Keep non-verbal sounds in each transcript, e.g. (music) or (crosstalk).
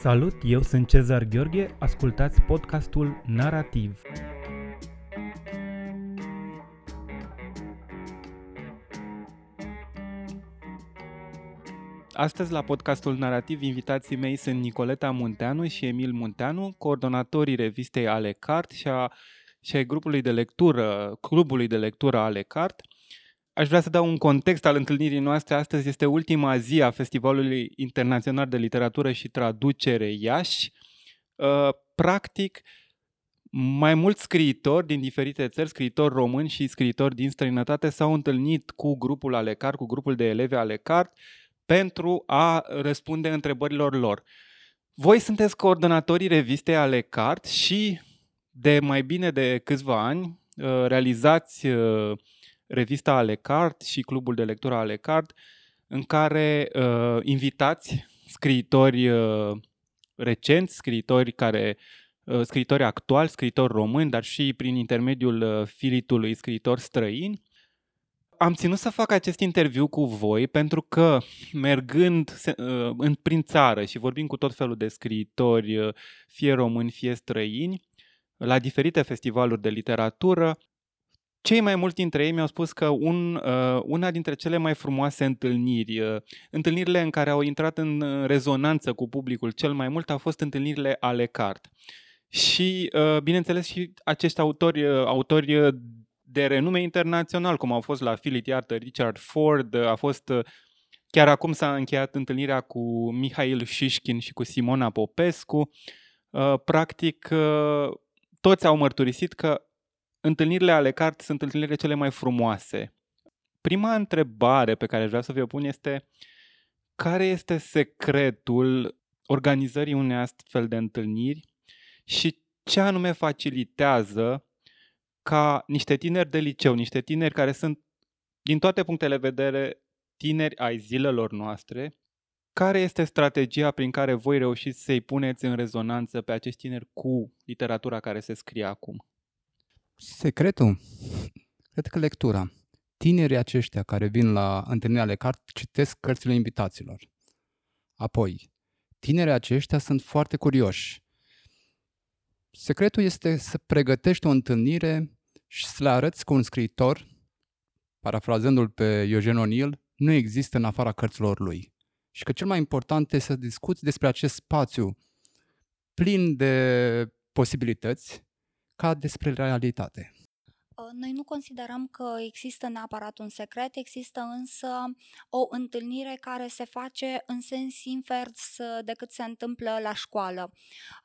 Salut, eu sunt Cezar Gheorghe, ascultați podcastul Narativ. Astăzi la podcastul Narativ invitații mei sunt Nicoleta Munteanu și Emil Munteanu, coordonatorii revistei Ale Cart și a, și a grupului de lectură, clubului de lectură Ale Cart. Aș vrea să dau un context al întâlnirii noastre. Astăzi este ultima zi a Festivalului Internațional de Literatură și Traducere Iași. Uh, practic, mai mulți scriitori din diferite țări, scriitori români și scriitori din străinătate s-au întâlnit cu grupul Alecart, cu grupul de elevi Alecart, pentru a răspunde întrebărilor lor. Voi sunteți coordonatorii revistei Alecart și de mai bine de câțiva ani uh, realizați uh, revista Alecart și clubul de lectură Alecart, în care uh, invitați scriitori uh, recenți, scriitori care uh, scriitori actuali, scriitori români, dar și prin intermediul uh, filitului scriitori străini. Am ținut să fac acest interviu cu voi pentru că mergând uh, în, prin țară și vorbim cu tot felul de scriitori, uh, fie români, fie străini, la diferite festivaluri de literatură, cei mai mulți dintre ei mi-au spus că un, uh, una dintre cele mai frumoase întâlniri, uh, întâlnirile în care au intrat în uh, rezonanță cu publicul cel mai mult, au fost întâlnirile ale cart. Și, uh, bineînțeles, și acești autori, uh, autori uh, de renume internațional, cum au fost la Philip Iartă, Richard Ford, uh, a fost uh, chiar acum s-a încheiat întâlnirea cu Mihail Shishkin și cu Simona Popescu. Uh, practic, uh, toți au mărturisit că întâlnirile ale cart sunt întâlnirile cele mai frumoase. Prima întrebare pe care vreau să vă pun este care este secretul organizării unei astfel de întâlniri și ce anume facilitează ca niște tineri de liceu, niște tineri care sunt din toate punctele de vedere tineri ai zilelor noastre, care este strategia prin care voi reușiți să-i puneți în rezonanță pe acești tineri cu literatura care se scrie acum? Secretul? Cred că lectura. Tinerii aceștia care vin la întâlnirea ale cart citesc cărțile invitaților. Apoi, tinerii aceștia sunt foarte curioși. Secretul este să pregătești o întâlnire și să le arăți că un scriitor, parafrazându-l pe Eugen O'Neill, nu există în afara cărților lui. Și că cel mai important este să discuți despre acest spațiu plin de posibilități ca despre realitate. Uh, noi nu considerăm că există neapărat un secret, există însă o întâlnire care se face în sens invers decât se întâmplă la școală.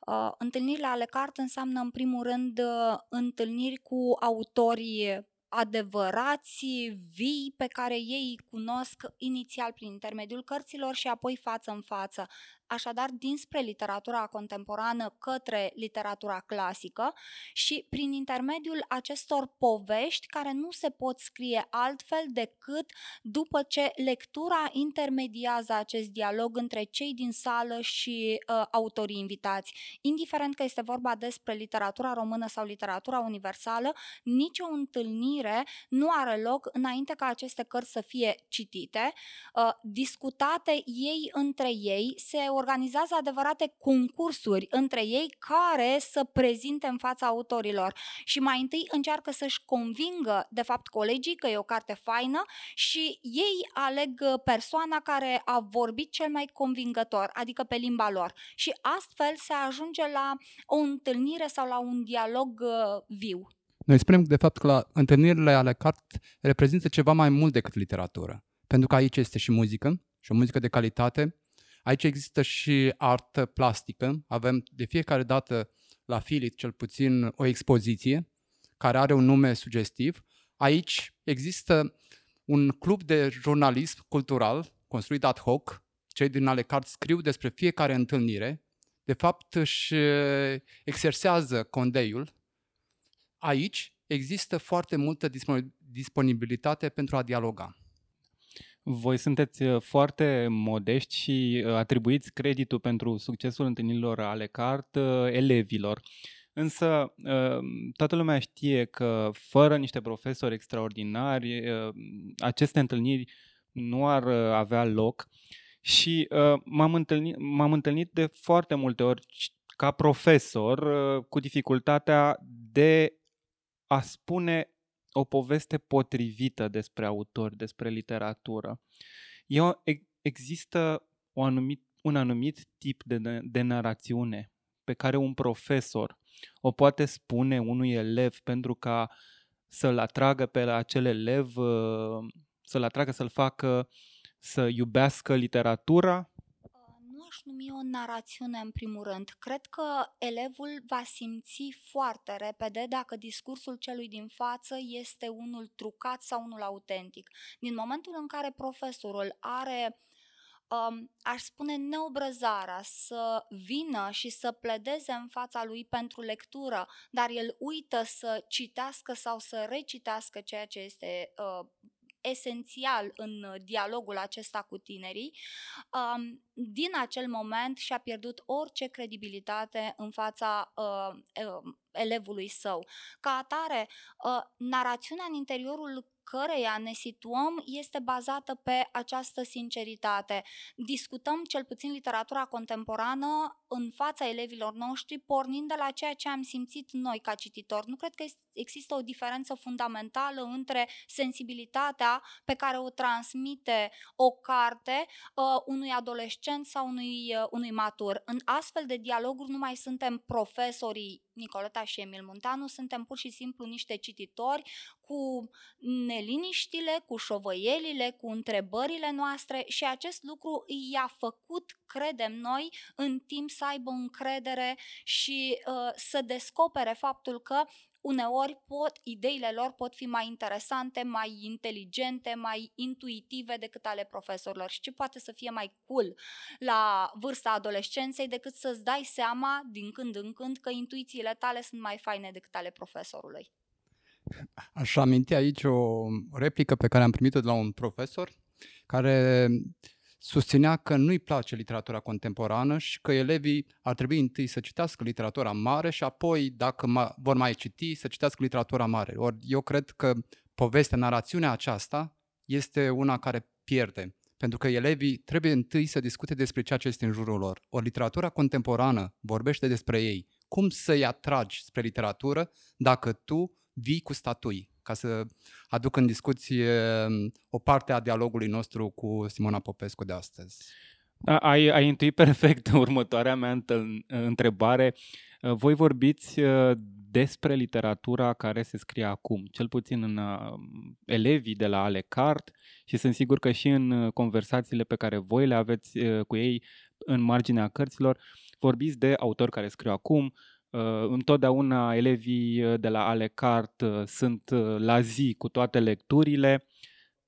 Uh, întâlnirile ale cart înseamnă în primul rând uh, întâlniri cu autorii adevărați, vii, pe care ei îi cunosc inițial prin intermediul cărților și apoi față în față așadar dinspre literatura contemporană către literatura clasică și prin intermediul acestor povești care nu se pot scrie altfel decât după ce lectura intermediază acest dialog între cei din sală și uh, autorii invitați. Indiferent că este vorba despre literatura română sau literatura universală, nicio întâlnire nu are loc înainte ca aceste cărți să fie citite, uh, discutate ei între ei, se organizează adevărate concursuri între ei care să prezinte în fața autorilor și mai întâi încearcă să-și convingă, de fapt, colegii că e o carte faină și ei aleg persoana care a vorbit cel mai convingător, adică pe limba lor. Și astfel se ajunge la o întâlnire sau la un dialog uh, viu. Noi spunem, de fapt, că la întâlnirile ale cart reprezintă ceva mai mult decât literatură. Pentru că aici este și muzică, și o muzică de calitate, Aici există și artă plastică. Avem de fiecare dată la Filit cel puțin o expoziție care are un nume sugestiv. Aici există un club de jurnalism cultural construit ad hoc. Cei din ale cart scriu despre fiecare întâlnire. De fapt, își exersează condeiul. Aici există foarte multă disponibilitate pentru a dialoga. Voi sunteți uh, foarte modești și uh, atribuiți creditul pentru succesul întâlnirilor ale cart uh, elevilor. Însă toată lumea știe că fără niște profesori extraordinari aceste întâlniri nu ar avea loc Și uh, m-am, întâlnit, m-am întâlnit de foarte multe ori ca profesor uh, cu dificultatea de a spune o poveste potrivită despre autori, despre literatură. Eu, există o anumit, un anumit tip de, de narațiune pe care un profesor o poate spune unui elev pentru ca să-l atragă pe acel elev, uh, să-l atragă, să-l facă să iubească literatura? Nu aș numi o narațiune în primul rând. Cred că elevul va simți foarte repede dacă discursul celui din față este unul trucat sau unul autentic. Din momentul în care profesorul are um, aș spune, neobrăzarea să vină și să pledeze în fața lui pentru lectură, dar el uită să citească sau să recitească ceea ce este uh, esențial în dialogul acesta cu tinerii, um, din acel moment și-a pierdut orice credibilitate în fața uh, uh, elevului său. Ca atare, uh, narațiunea în interiorul căreia ne situăm este bazată pe această sinceritate. Discutăm cel puțin literatura contemporană în fața elevilor noștri, pornind de la ceea ce am simțit noi ca cititori. Nu cred că există o diferență fundamentală între sensibilitatea pe care o transmite o carte uh, unui adolescent sau unui, uh, unui matur. În astfel de dialoguri nu mai suntem profesorii Nicoleta și Emil Munteanu, suntem pur și simplu niște cititori cu neliniștile, cu șovăielile, cu întrebările noastre și acest lucru i-a făcut, credem noi, în timp să aibă încredere și uh, să descopere faptul că uneori pot, ideile lor pot fi mai interesante, mai inteligente, mai intuitive decât ale profesorilor. Și ce poate să fie mai cool la vârsta adolescenței decât să-ți dai seama din când în când că intuițiile tale sunt mai faine decât ale profesorului. Aș aminti aici o replică pe care am primit-o de la un profesor care susținea că nu-i place literatura contemporană și că elevii ar trebui întâi să citească literatura mare și apoi, dacă ma- vor mai citi, să citească literatura mare. Ori eu cred că povestea, narațiunea aceasta este una care pierde. Pentru că elevii trebuie întâi să discute despre ceea ce este în jurul lor. O literatura contemporană vorbește despre ei. Cum să-i atragi spre literatură dacă tu vii cu statui? ca să aduc în discuție um, o parte a dialogului nostru cu Simona Popescu de astăzi. Da, ai, ai intuit perfect (laughs) următoarea mea întrebare. Uh, voi vorbiți uh, despre literatura care se scrie acum, cel puțin în uh, elevii de la Ale Cart și sunt sigur că și în conversațiile pe care voi le aveți cu ei în marginea cărților, vorbiți de autori care scriu acum, Uh, întotdeauna elevii uh, de la Ale Cart uh, sunt la zi cu toate lecturile.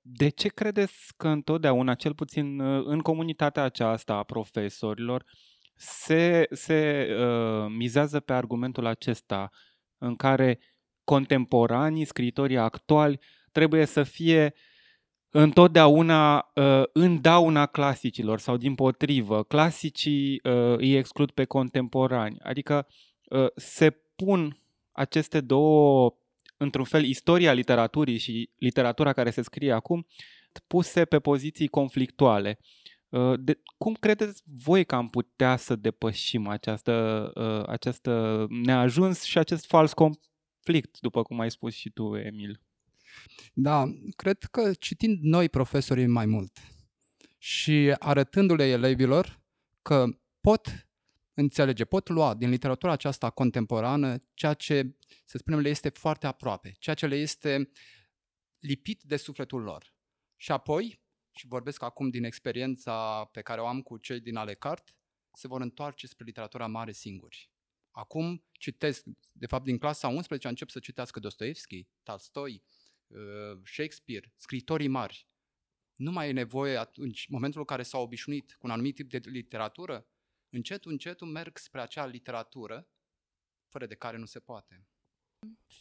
De ce credeți că întotdeauna, cel puțin în comunitatea aceasta a profesorilor, se, se uh, mizează pe argumentul acesta în care contemporanii, scriitorii actuali, trebuie să fie întotdeauna uh, în dauna clasicilor sau din potrivă. Clasicii uh, îi exclud pe contemporani. Adică Ă, se pun aceste două, într-un fel, istoria literaturii și literatura care se scrie acum, puse pe poziții conflictuale. Ă, de, cum credeți voi că am putea să depășim această, ă, această neajuns și acest fals conflict, după cum ai spus și tu, Emil? Da, cred că citind noi profesorii mai mult și arătându-le elevilor că pot înțelege, pot lua din literatura aceasta contemporană ceea ce, să spunem, le este foarte aproape, ceea ce le este lipit de sufletul lor. Și apoi, și vorbesc acum din experiența pe care o am cu cei din Alecart, se vor întoarce spre literatura mare singuri. Acum citesc, de fapt din clasa 11 încep să citească Dostoevski, Tolstoi, uh, Shakespeare, scritorii mari. Nu mai e nevoie atunci, momentul în care s-au obișnuit cu un anumit tip de literatură, încet, încet merg spre acea literatură fără de care nu se poate.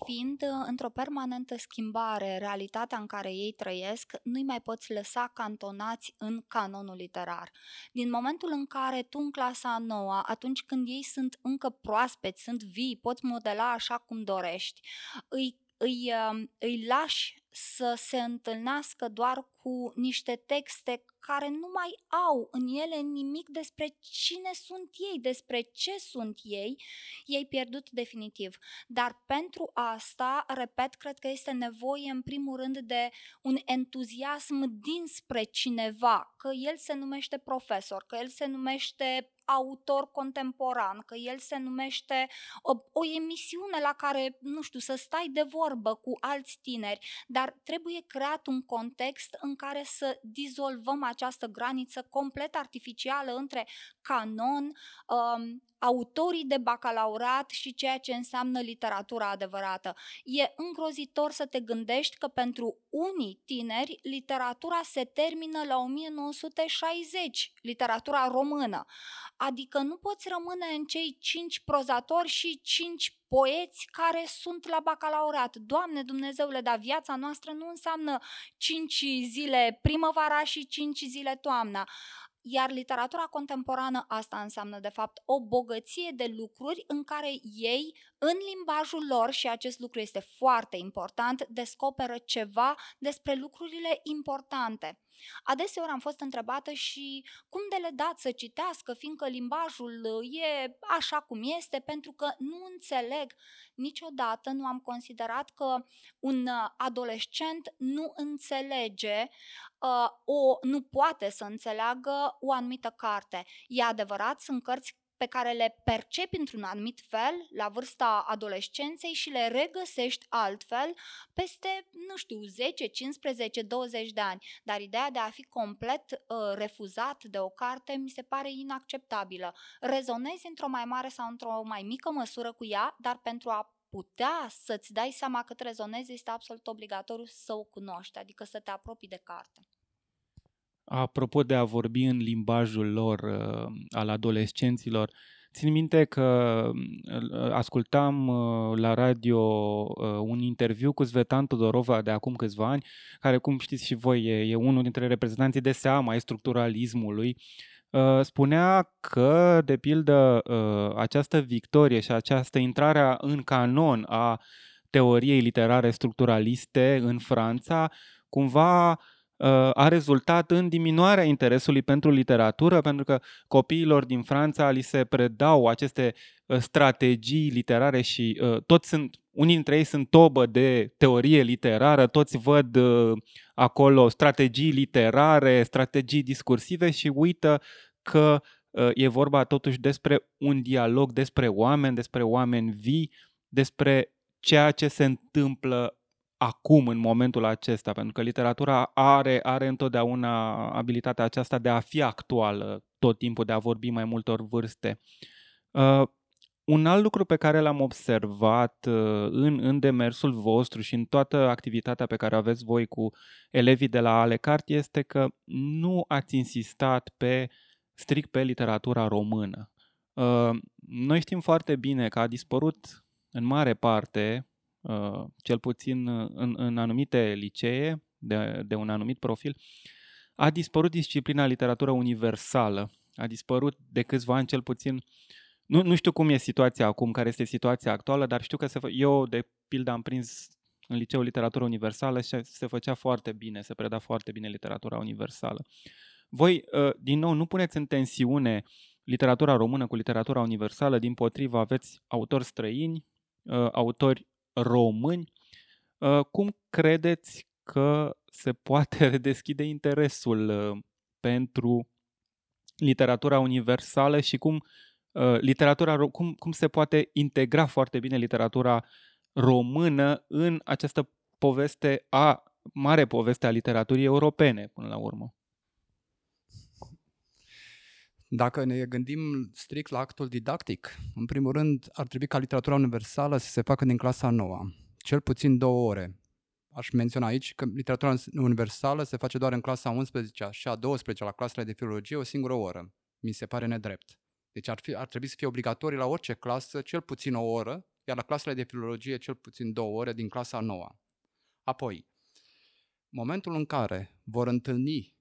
Fiind uh, într-o permanentă schimbare realitatea în care ei trăiesc, nu-i mai poți lăsa cantonați în canonul literar. Din momentul în care tu în clasa nouă, atunci când ei sunt încă proaspeți, sunt vii, poți modela așa cum dorești, îi îi, um, îi lași să se întâlnească doar cu niște texte care nu mai au în ele nimic despre cine sunt ei, despre ce sunt ei, ei pierdut definitiv. Dar pentru asta, repet, cred că este nevoie în primul rând de un entuziasm dinspre cineva, că el se numește profesor, că el se numește autor contemporan, că el se numește o, o emisiune la care, nu știu, să stai de vorbă cu alți tineri, dar trebuie creat un context în care să dizolvăm această graniță complet artificială între canon, um, autorii de bacalaureat și ceea ce înseamnă literatura adevărată. E îngrozitor să te gândești că pentru unii tineri literatura se termină la 1960, literatura română. Adică nu poți rămâne în cei cinci prozatori și cinci poeți care sunt la bacalaureat. Doamne Dumnezeule, dar viața noastră nu înseamnă cinci zile primăvara și cinci zile toamna. Iar literatura contemporană asta înseamnă, de fapt, o bogăție de lucruri în care ei, în limbajul lor, și acest lucru este foarte important, descoperă ceva despre lucrurile importante. Adeseori am fost întrebată și cum de le dați să citească, fiindcă limbajul e așa cum este, pentru că nu înțeleg. Niciodată nu am considerat că un adolescent nu înțelege uh, o, nu poate să înțeleagă o anumită carte. E adevărat, sunt cărți pe care le percepi într-un anumit fel la vârsta adolescenței și le regăsești altfel peste, nu știu, 10, 15, 20 de ani. Dar ideea de a fi complet uh, refuzat de o carte mi se pare inacceptabilă. Rezonezi într-o mai mare sau într-o mai mică măsură cu ea, dar pentru a putea să-ți dai seama cât rezonezi, este absolut obligatoriu să o cunoști, adică să te apropii de carte. Apropo de a vorbi în limbajul lor, uh, al adolescenților, țin minte că uh, ascultam uh, la radio un interviu cu Svetan Todorova de acum câțiva ani, care, cum știți și voi, e, e unul dintre reprezentanții de seama ai structuralismului. Spunea că, de pildă, această victorie și această intrare în canon a teoriei literare structuraliste în Franța, cumva a rezultat în diminuarea interesului pentru literatură, pentru că copiilor din Franța li se predau aceste ă, strategii literare și uh, toți sunt, unii dintre ei sunt tobă de teorie literară, toți văd uh, acolo strategii literare, strategii discursive și uită că uh, e vorba totuși despre un dialog, despre oameni, despre oameni vii, despre ceea ce se întâmplă acum, în momentul acesta, pentru că literatura are, are întotdeauna abilitatea aceasta de a fi actuală tot timpul, de a vorbi mai multor vârste. Uh, un alt lucru pe care l-am observat uh, în, în demersul vostru și în toată activitatea pe care aveți voi cu elevii de la Alecart este că nu ați insistat pe strict pe literatura română. Uh, noi știm foarte bine că a dispărut în mare parte Uh, cel puțin uh, în, în anumite licee de, de un anumit profil, a dispărut disciplina literatură universală. A dispărut de câțiva ani cel puțin. Nu, nu știu cum e situația acum, care este situația actuală, dar știu că se fă, eu, de pildă, am prins în liceu literatură universală și se făcea foarte bine, se preda foarte bine literatura universală. Voi, uh, din nou, nu puneți în tensiune literatura română cu literatura universală, din potrivă aveți autori străini, autori români, uh, cum credeți că se poate (laughs) redeschide interesul uh, pentru literatura universală și cum uh, literatura cum, cum se poate integra foarte bine literatura română în această poveste a mare poveste a literaturii europene până la urmă. Dacă ne gândim strict la actul didactic, în primul rând ar trebui ca literatura universală să se facă din clasa 9, cel puțin două ore. Aș menționa aici că literatura universală se face doar în clasa 11 și a 12 la clasele de filologie o singură oră. Mi se pare nedrept. Deci ar, fi, ar trebui să fie obligatorii la orice clasă cel puțin o oră, iar la clasele de filologie cel puțin două ore din clasa 9. Apoi, momentul în care vor întâlni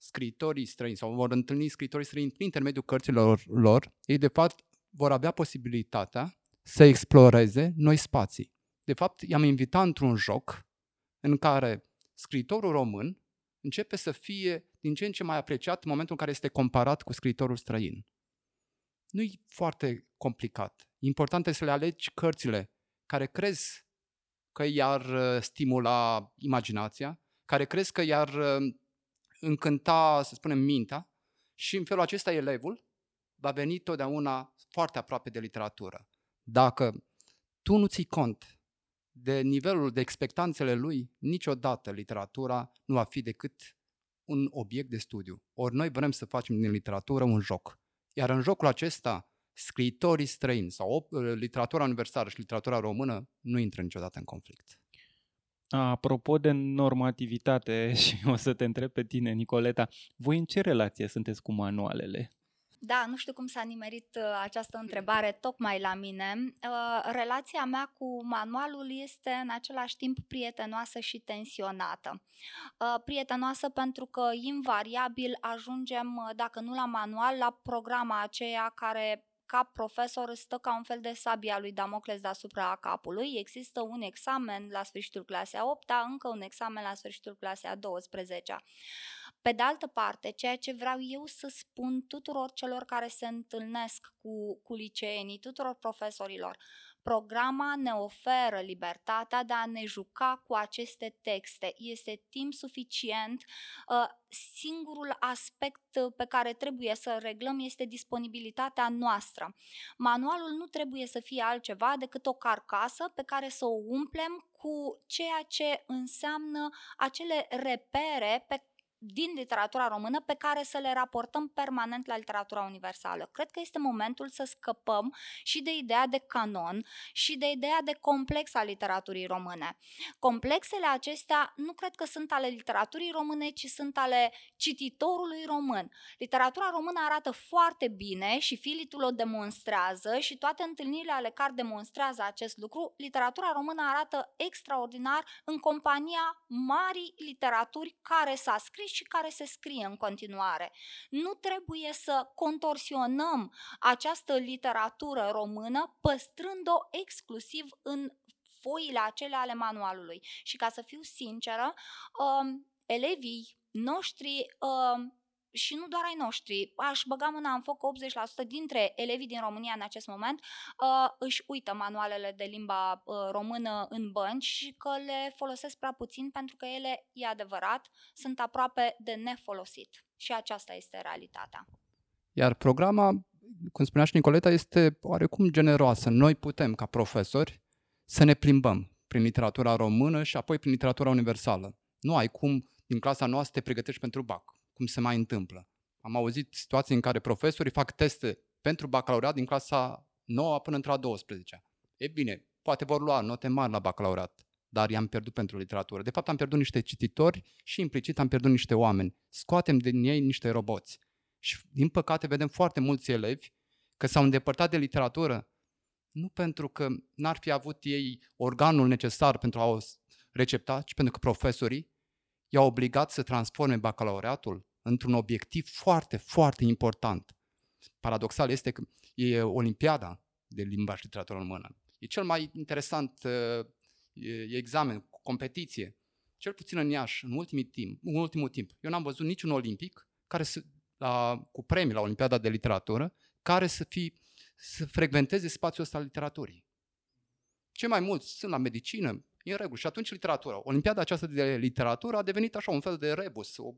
scritorii străini sau vor întâlni scritorii străini prin intermediul cărților lor, ei de fapt vor avea posibilitatea să exploreze noi spații. de fapt, i-am invitat într-un joc în care scriitorul român începe să fie din ce în ce mai apreciat în momentul în care este comparat cu scriitorul străin. Nu e foarte complicat. Important este să le alegi cărțile care crezi că i-ar uh, stimula imaginația, care crezi că i-ar uh, încânta, să spunem, mintea și în felul acesta elevul va veni totdeauna foarte aproape de literatură. Dacă tu nu ții cont de nivelul de expectanțele lui, niciodată literatura nu va fi decât un obiect de studiu. Ori noi vrem să facem din literatură un joc. Iar în jocul acesta, scriitorii străini sau literatura universală și literatura română nu intră niciodată în conflict. Apropo de normativitate, (laughs) și o să te întreb pe tine, Nicoleta, voi în ce relație sunteți cu manualele? Da, nu știu cum s-a nimerit uh, această întrebare tocmai la mine. Uh, relația mea cu manualul este în același timp prietenoasă și tensionată. Uh, prietenoasă pentru că invariabil ajungem, dacă nu la manual, la programa aceea care ca profesor stă ca un fel de sabia lui Damocles deasupra capului. Există un examen la sfârșitul clasei a 8 încă un examen la sfârșitul clasei a 12 -a. Pe de altă parte, ceea ce vreau eu să spun tuturor celor care se întâlnesc cu, cu liceenii, tuturor profesorilor, programa ne oferă libertatea de a ne juca cu aceste texte. Este timp suficient. Uh, singurul aspect pe care trebuie să reglăm este disponibilitatea noastră. Manualul nu trebuie să fie altceva decât o carcasă pe care să o umplem cu ceea ce înseamnă acele repere pe din literatura română pe care să le raportăm permanent la literatura universală. Cred că este momentul să scăpăm și de ideea de canon și de ideea de complex a literaturii române. Complexele acestea nu cred că sunt ale literaturii române, ci sunt ale cititorului român. Literatura română arată foarte bine și Filitul o demonstrează și toate întâlnirile ale care demonstrează acest lucru. Literatura română arată extraordinar în compania marii literaturi care s-a scris și care se scrie în continuare. Nu trebuie să contorsionăm această literatură română păstrând-o exclusiv în foile acelea ale manualului. Și ca să fiu sinceră, uh, elevii noștri uh, și nu doar ai noștri, aș băga mâna în foc 80% dintre elevii din România în acest moment uh, își uită manualele de limba uh, română în bănci și că le folosesc prea puțin pentru că ele, e adevărat, sunt aproape de nefolosit. Și aceasta este realitatea. Iar programa, cum spunea și Nicoleta, este oarecum generoasă. Noi putem, ca profesori, să ne plimbăm prin literatura română și apoi prin literatura universală. Nu ai cum, din clasa noastră, să te pregătești pentru BAC cum se mai întâmplă. Am auzit situații în care profesorii fac teste pentru bacalaureat din clasa 9 până într-a 12 E bine, poate vor lua note mari la bacalaureat, dar i-am pierdut pentru literatură. De fapt, am pierdut niște cititori și implicit am pierdut niște oameni. Scoatem din ei niște roboți. Și, din păcate, vedem foarte mulți elevi că s-au îndepărtat de literatură nu pentru că n-ar fi avut ei organul necesar pentru a o recepta, ci pentru că profesorii i-au obligat să transforme bacalaureatul într-un obiectiv foarte, foarte important. Paradoxal este că e Olimpiada de limba și literatură română. E cel mai interesant uh, examen, competiție. Cel puțin în Iași, în, ultimul timp, în ultimul timp. Eu n-am văzut niciun olimpic care să, la, cu premii la Olimpiada de Literatură care să, fi, să frecventeze spațiul ăsta al literaturii. Ce mai mulți sunt la medicină, e în regulă. Și atunci literatura. Olimpiada aceasta de literatură a devenit așa un fel de rebus, o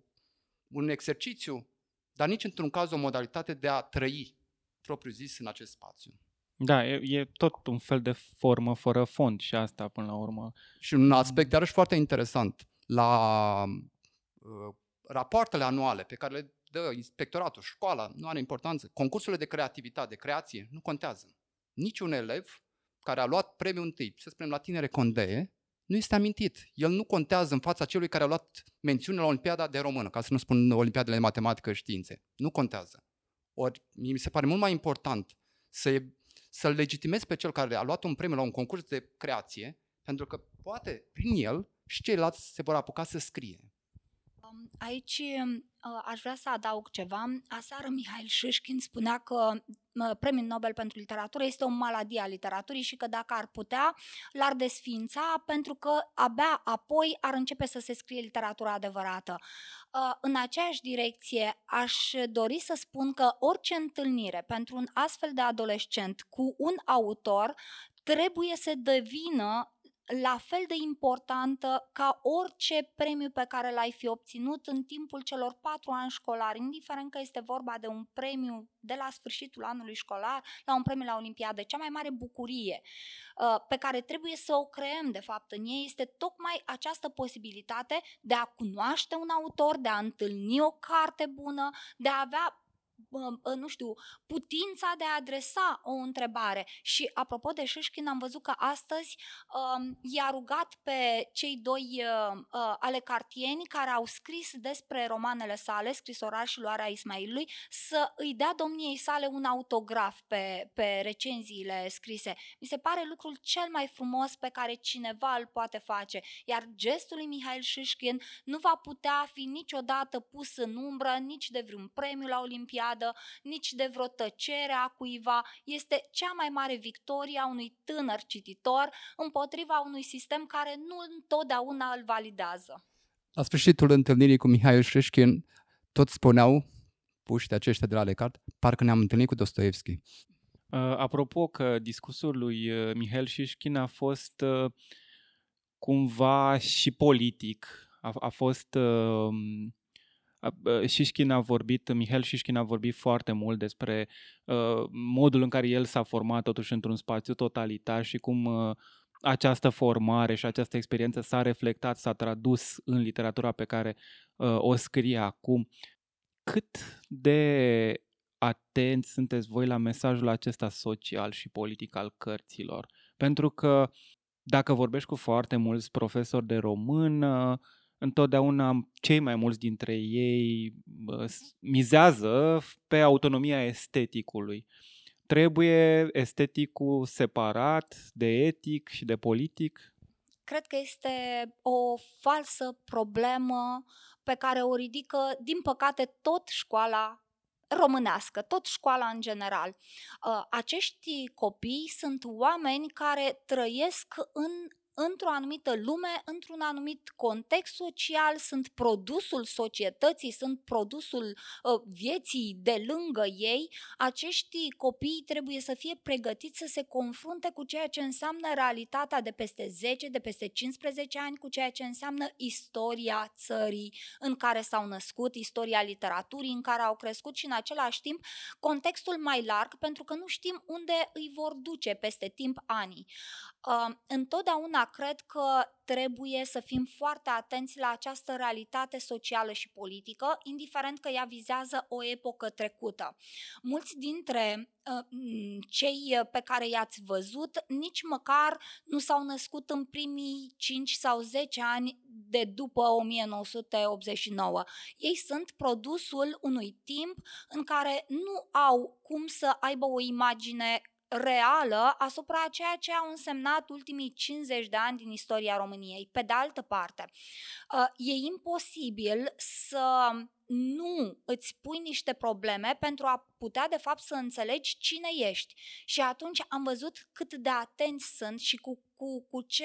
un exercițiu, dar nici într-un caz o modalitate de a trăi propriu zis în acest spațiu. Da, e, e tot un fel de formă fără fond și asta până la urmă. Și un aspect iarăși foarte interesant. La uh, rapoartele anuale pe care le dă inspectoratul, școala, nu are importanță. Concursurile de creativitate, de creație, nu contează. Niciun elev care a luat premiul întâi, să spunem la tinere condee, nu este amintit. El nu contează în fața celui care a luat mențiune la Olimpiada de Română, ca să nu spun Olimpiadele de Matematică și Științe. Nu contează. Ori mi se pare mult mai important să, să-l legitimezi pe cel care a luat un premiu la un concurs de creație, pentru că poate prin el și ceilalți se vor apuca să scrie. Aici aș vrea să adaug ceva. Aseară Mihail Șișkin spunea că premiul Nobel pentru literatură este o maladie a literaturii și că dacă ar putea, l-ar desfința pentru că abia apoi ar începe să se scrie literatura adevărată. În aceeași direcție aș dori să spun că orice întâlnire pentru un astfel de adolescent cu un autor trebuie să devină la fel de importantă ca orice premiu pe care l-ai fi obținut în timpul celor patru ani școlari, indiferent că este vorba de un premiu de la sfârșitul anului școlar la un premiu la Olimpiadă. Cea mai mare bucurie uh, pe care trebuie să o creăm, de fapt, în ei este tocmai această posibilitate de a cunoaște un autor, de a întâlni o carte bună, de a avea nu știu, putința de a adresa o întrebare. Și apropo de Șișkin, am văzut că astăzi um, i-a rugat pe cei doi uh, uh, ale cartieni care au scris despre romanele sale, scrisoraș și luarea Ismailului, să îi dea domniei sale un autograf pe, pe recenziile scrise. Mi se pare lucrul cel mai frumos pe care cineva îl poate face, iar gestul lui Mihail Șișkin nu va putea fi niciodată pus în umbră nici de vreun premiu la Olimpiadă, stradă, nici de vreo tăcere a cuiva. Este cea mai mare victorie a unui tânăr cititor împotriva unui sistem care nu întotdeauna îl validează. La sfârșitul întâlnirii cu Mihail Șeșkin, tot spuneau puștii aceștia de la Lecart, parcă ne-am întâlnit cu Dostoevski. Uh, apropo că discursul lui uh, Mihail Șișkin a fost uh, cumva și politic, a, a fost uh, Șișkin a vorbit, Mihail Șișkin a vorbit foarte mult despre uh, modul în care el s-a format totuși într-un spațiu totalitar și cum uh, această formare și această experiență s-a reflectat, s-a tradus în literatura pe care uh, o scrie acum. Cât de atenți sunteți voi la mesajul acesta social și politic al cărților? Pentru că dacă vorbești cu foarte mulți profesori de română, întotdeauna cei mai mulți dintre ei mizează pe autonomia esteticului. Trebuie esteticul separat de etic și de politic? Cred că este o falsă problemă pe care o ridică, din păcate, tot școala românească, tot școala în general. Ă, acești copii sunt oameni care trăiesc în într-o anumită lume, într-un anumit context social, sunt produsul societății, sunt produsul uh, vieții de lângă ei, acești copii trebuie să fie pregătiți să se confrunte cu ceea ce înseamnă realitatea de peste 10, de peste 15 ani, cu ceea ce înseamnă istoria țării în care s-au născut, istoria literaturii în care au crescut și în același timp contextul mai larg, pentru că nu știm unde îi vor duce peste timp anii. Uh, întotdeauna cred că trebuie să fim foarte atenți la această realitate socială și politică, indiferent că ea vizează o epocă trecută. Mulți dintre uh, cei pe care i-ați văzut nici măcar nu s-au născut în primii 5 sau 10 ani de după 1989. Ei sunt produsul unui timp în care nu au cum să aibă o imagine reală asupra ceea ce au însemnat ultimii 50 de ani din istoria României. Pe de altă parte, uh, e imposibil să nu îți pui niște probleme pentru a putea de fapt să înțelegi cine ești. Și atunci am văzut cât de atenți sunt și cu, cu, cu ce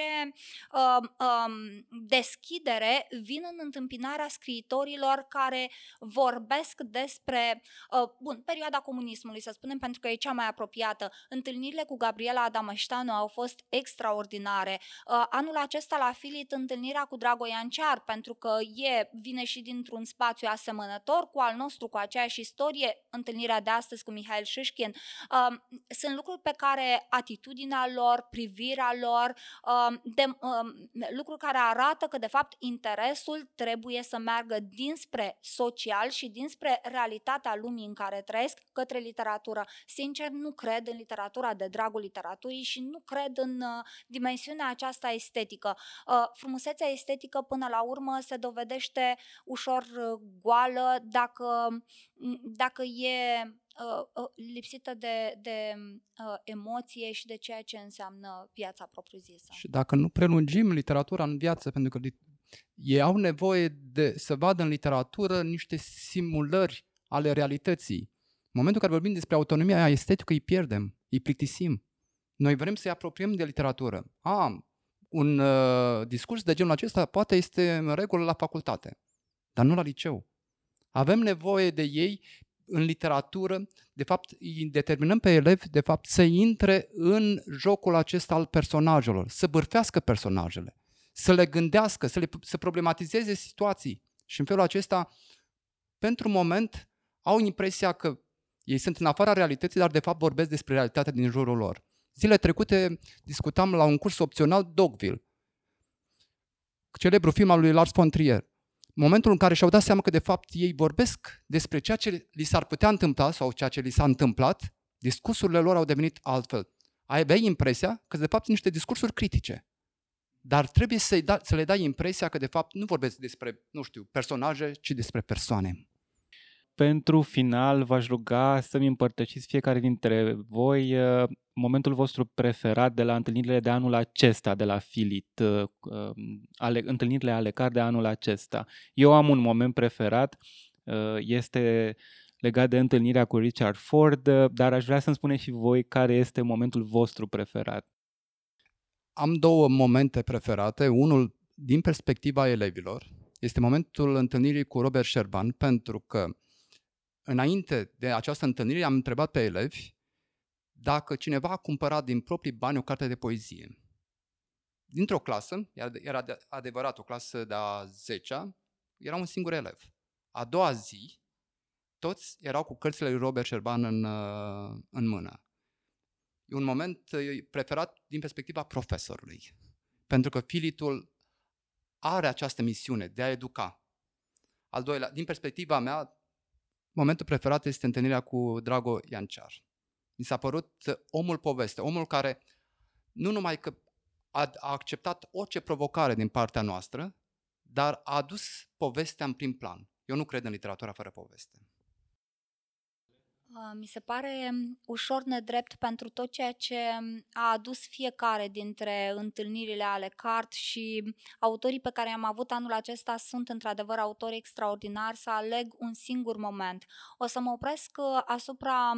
uh, uh, deschidere vin în întâmpinarea scriitorilor care vorbesc despre, uh, bun, perioada comunismului, să spunem, pentru că e cea mai apropiată. Întâlnirile cu Gabriela Adamăștanu au fost extraordinare. Uh, anul acesta la Filit întâlnirea cu Dragoian Cear, pentru că e, vine și dintr-un spațiu asemănător cu al nostru, cu aceeași istorie, întâlnirea de astăzi cu Mihail Șișkin, uh, sunt lucruri pe care atitudinea lor, privirea lor, uh, de, uh, lucruri care arată că de fapt interesul trebuie să meargă dinspre social și dinspre realitatea lumii în care trăiesc către literatură. Sincer, nu cred în literatura de dragul literaturii și nu cred în uh, dimensiunea aceasta estetică. Uh, frumusețea estetică până la urmă se dovedește ușor uh, goală dacă, dacă e uh, uh, lipsită de, de uh, emoție și de ceea ce înseamnă viața propriu-zisă. Și dacă nu prelungim literatura în viață, pentru că Ei au nevoie de să vadă în literatură niște simulări ale realității. În momentul în care vorbim despre autonomia estetică, îi pierdem, îi plictisim. Noi vrem să-i apropiem de literatură. A, un uh, discurs de genul acesta poate este în regulă la facultate, dar nu la liceu. Avem nevoie de ei în literatură, de fapt îi determinăm pe elevi de fapt să intre în jocul acesta al personajelor, să bârfească personajele, să le gândească, să, le, să problematizeze situații. Și în felul acesta, pentru moment, au impresia că ei sunt în afara realității, dar de fapt vorbesc despre realitatea din jurul lor. Zile trecute discutam la un curs opțional Dogville, celebrul film al lui Lars von Trier. Momentul în care și-au dat seama că de fapt ei vorbesc despre ceea ce li s-ar putea întâmpla sau ceea ce li s-a întâmplat, discursurile lor au devenit altfel. Ai aveai impresia că de fapt sunt niște discursuri critice. Dar trebuie să, da, să le dai impresia că de fapt nu vorbesc despre, nu știu, personaje, ci despre persoane pentru final v-aș ruga să-mi împărtășiți fiecare dintre voi uh, momentul vostru preferat de la întâlnirile de anul acesta de la Filit, uh, um, ale, întâlnirile ale car de anul acesta. Eu am un moment preferat, uh, este legat de întâlnirea cu Richard Ford, dar aș vrea să-mi spuneți și voi care este momentul vostru preferat. Am două momente preferate. Unul din perspectiva elevilor este momentul întâlnirii cu Robert Sherban, pentru că înainte de această întâlnire, am întrebat pe elevi dacă cineva a cumpărat din proprii bani o carte de poezie. Dintr-o clasă, era adevărat o clasă de a 10 era un singur elev. A doua zi, toți erau cu cărțile lui Robert Sherban în, uh, în mână. E un moment uh, preferat din perspectiva profesorului. Pentru că filitul are această misiune de a educa. Al doilea, din perspectiva mea, momentul preferat este întâlnirea cu Drago Ianciar. Mi s-a părut omul poveste, omul care nu numai că a, a acceptat orice provocare din partea noastră, dar a adus povestea în prim plan. Eu nu cred în literatura fără poveste. Mi se pare ușor nedrept pentru tot ceea ce a adus fiecare dintre întâlnirile ale CART și autorii pe care am avut anul acesta sunt într-adevăr autori extraordinari să aleg un singur moment. O să mă opresc uh, asupra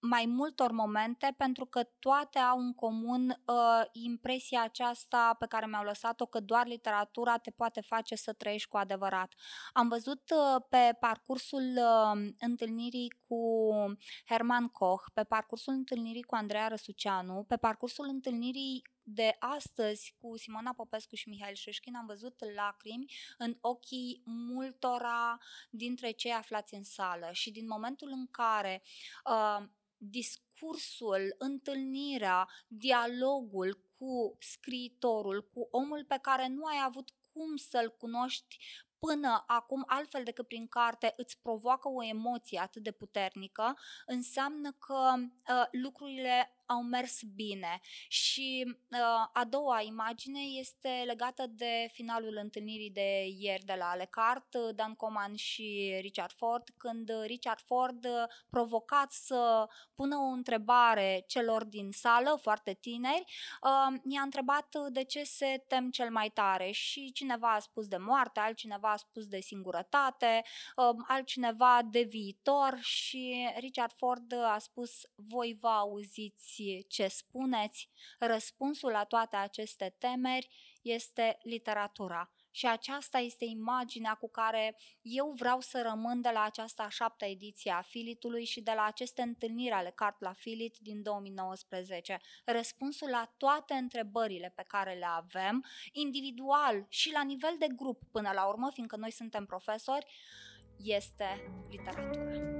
mai multor momente pentru că toate au în comun uh, impresia aceasta pe care mi-au lăsat-o că doar literatura te poate face să trăiești cu adevărat. Am văzut uh, pe parcursul uh, întâlnirii cu Herman Koch, pe parcursul întâlnirii cu Andreea Răsuceanu, pe parcursul întâlnirii de astăzi cu Simona Popescu și Mihail Șușkin am văzut lacrimi în ochii multora dintre cei aflați în sală. Și din momentul în care uh, discursul, întâlnirea, dialogul cu scriitorul, cu omul pe care nu ai avut cum să-l cunoști până acum, altfel decât prin carte, îți provoacă o emoție atât de puternică, înseamnă că uh, lucrurile au mers bine. Și uh, a doua imagine este legată de finalul întâlnirii de ieri de la Alecart, Dan Coman și Richard Ford, când Richard Ford, provocat să pună o întrebare celor din sală, foarte tineri, uh, i-a întrebat de ce se tem cel mai tare și cineva a spus de moarte, altcineva a spus de singurătate, uh, altcineva de viitor și Richard Ford a spus voi vă auziți ce spuneți, răspunsul la toate aceste temeri este literatura. Și aceasta este imaginea cu care eu vreau să rămân de la această a șaptea ediție a Filitului și de la aceste întâlniri ale Cart la Filit din 2019. Răspunsul la toate întrebările pe care le avem, individual și la nivel de grup până la urmă, fiindcă noi suntem profesori, este literatura.